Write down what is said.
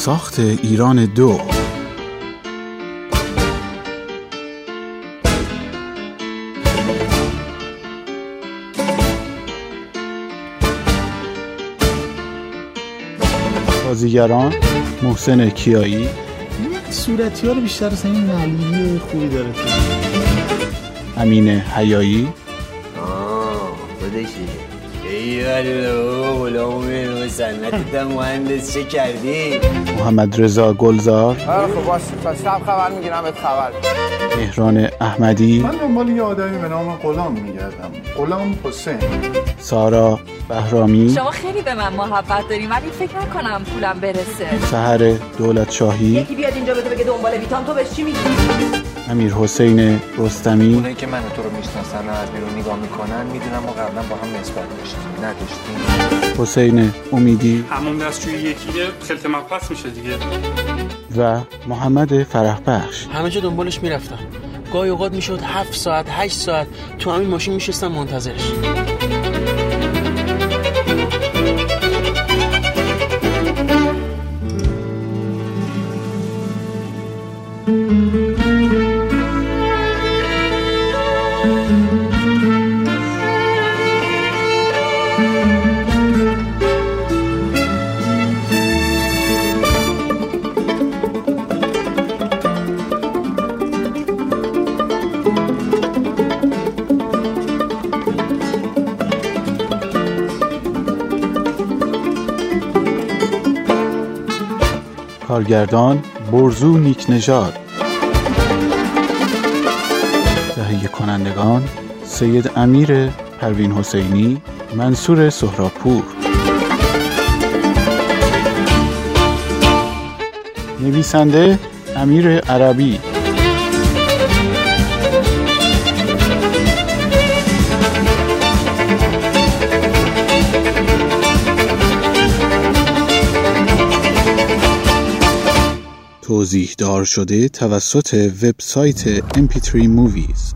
ساخت ایران دو. بازیگران محسن کیایی. صورتی ها رو بیشتر از این معلومی خوبی داره تو. امین حیایی. آه خودشی ای والله غلام سنت مهندس چه کردی؟ محمد رضا گلزار خب باش تا شب خبر می‌گیرم بهت خبر مهران احمدی من دنبال یه آدمی به نام غلام میگردم غلام حسین سارا بهرامی شما خیلی به من محبت داری ولی فکر نکنم پولم برسه سهر دولت شاهی یکی بیاد اینجا بده بگه دنبال ویتام تو بهش چی میگی امیر حسین رستمی. اونایی که من تو رو می‌شناسن و از بیرون نگاه می‌کنن می‌دونم ما قبلا با هم نسبت داشتیم نداشتیم. حسین امیدی. همون دستشویی یکیه خلط پس میشه دیگه. و محمد فرح بخش همه جا دنبالش می‌رفتم. گاهی اوقات می‌شد هفت ساعت هشت ساعت تو همین ماشین میشستم منتظرش. کارگردان برزو نژاد تهیه کنندگان سید امیر پروین حسینی منصور سهراپور نویسنده امیر عربی. توضیح دار شده توسط وبسایت mp3 movies.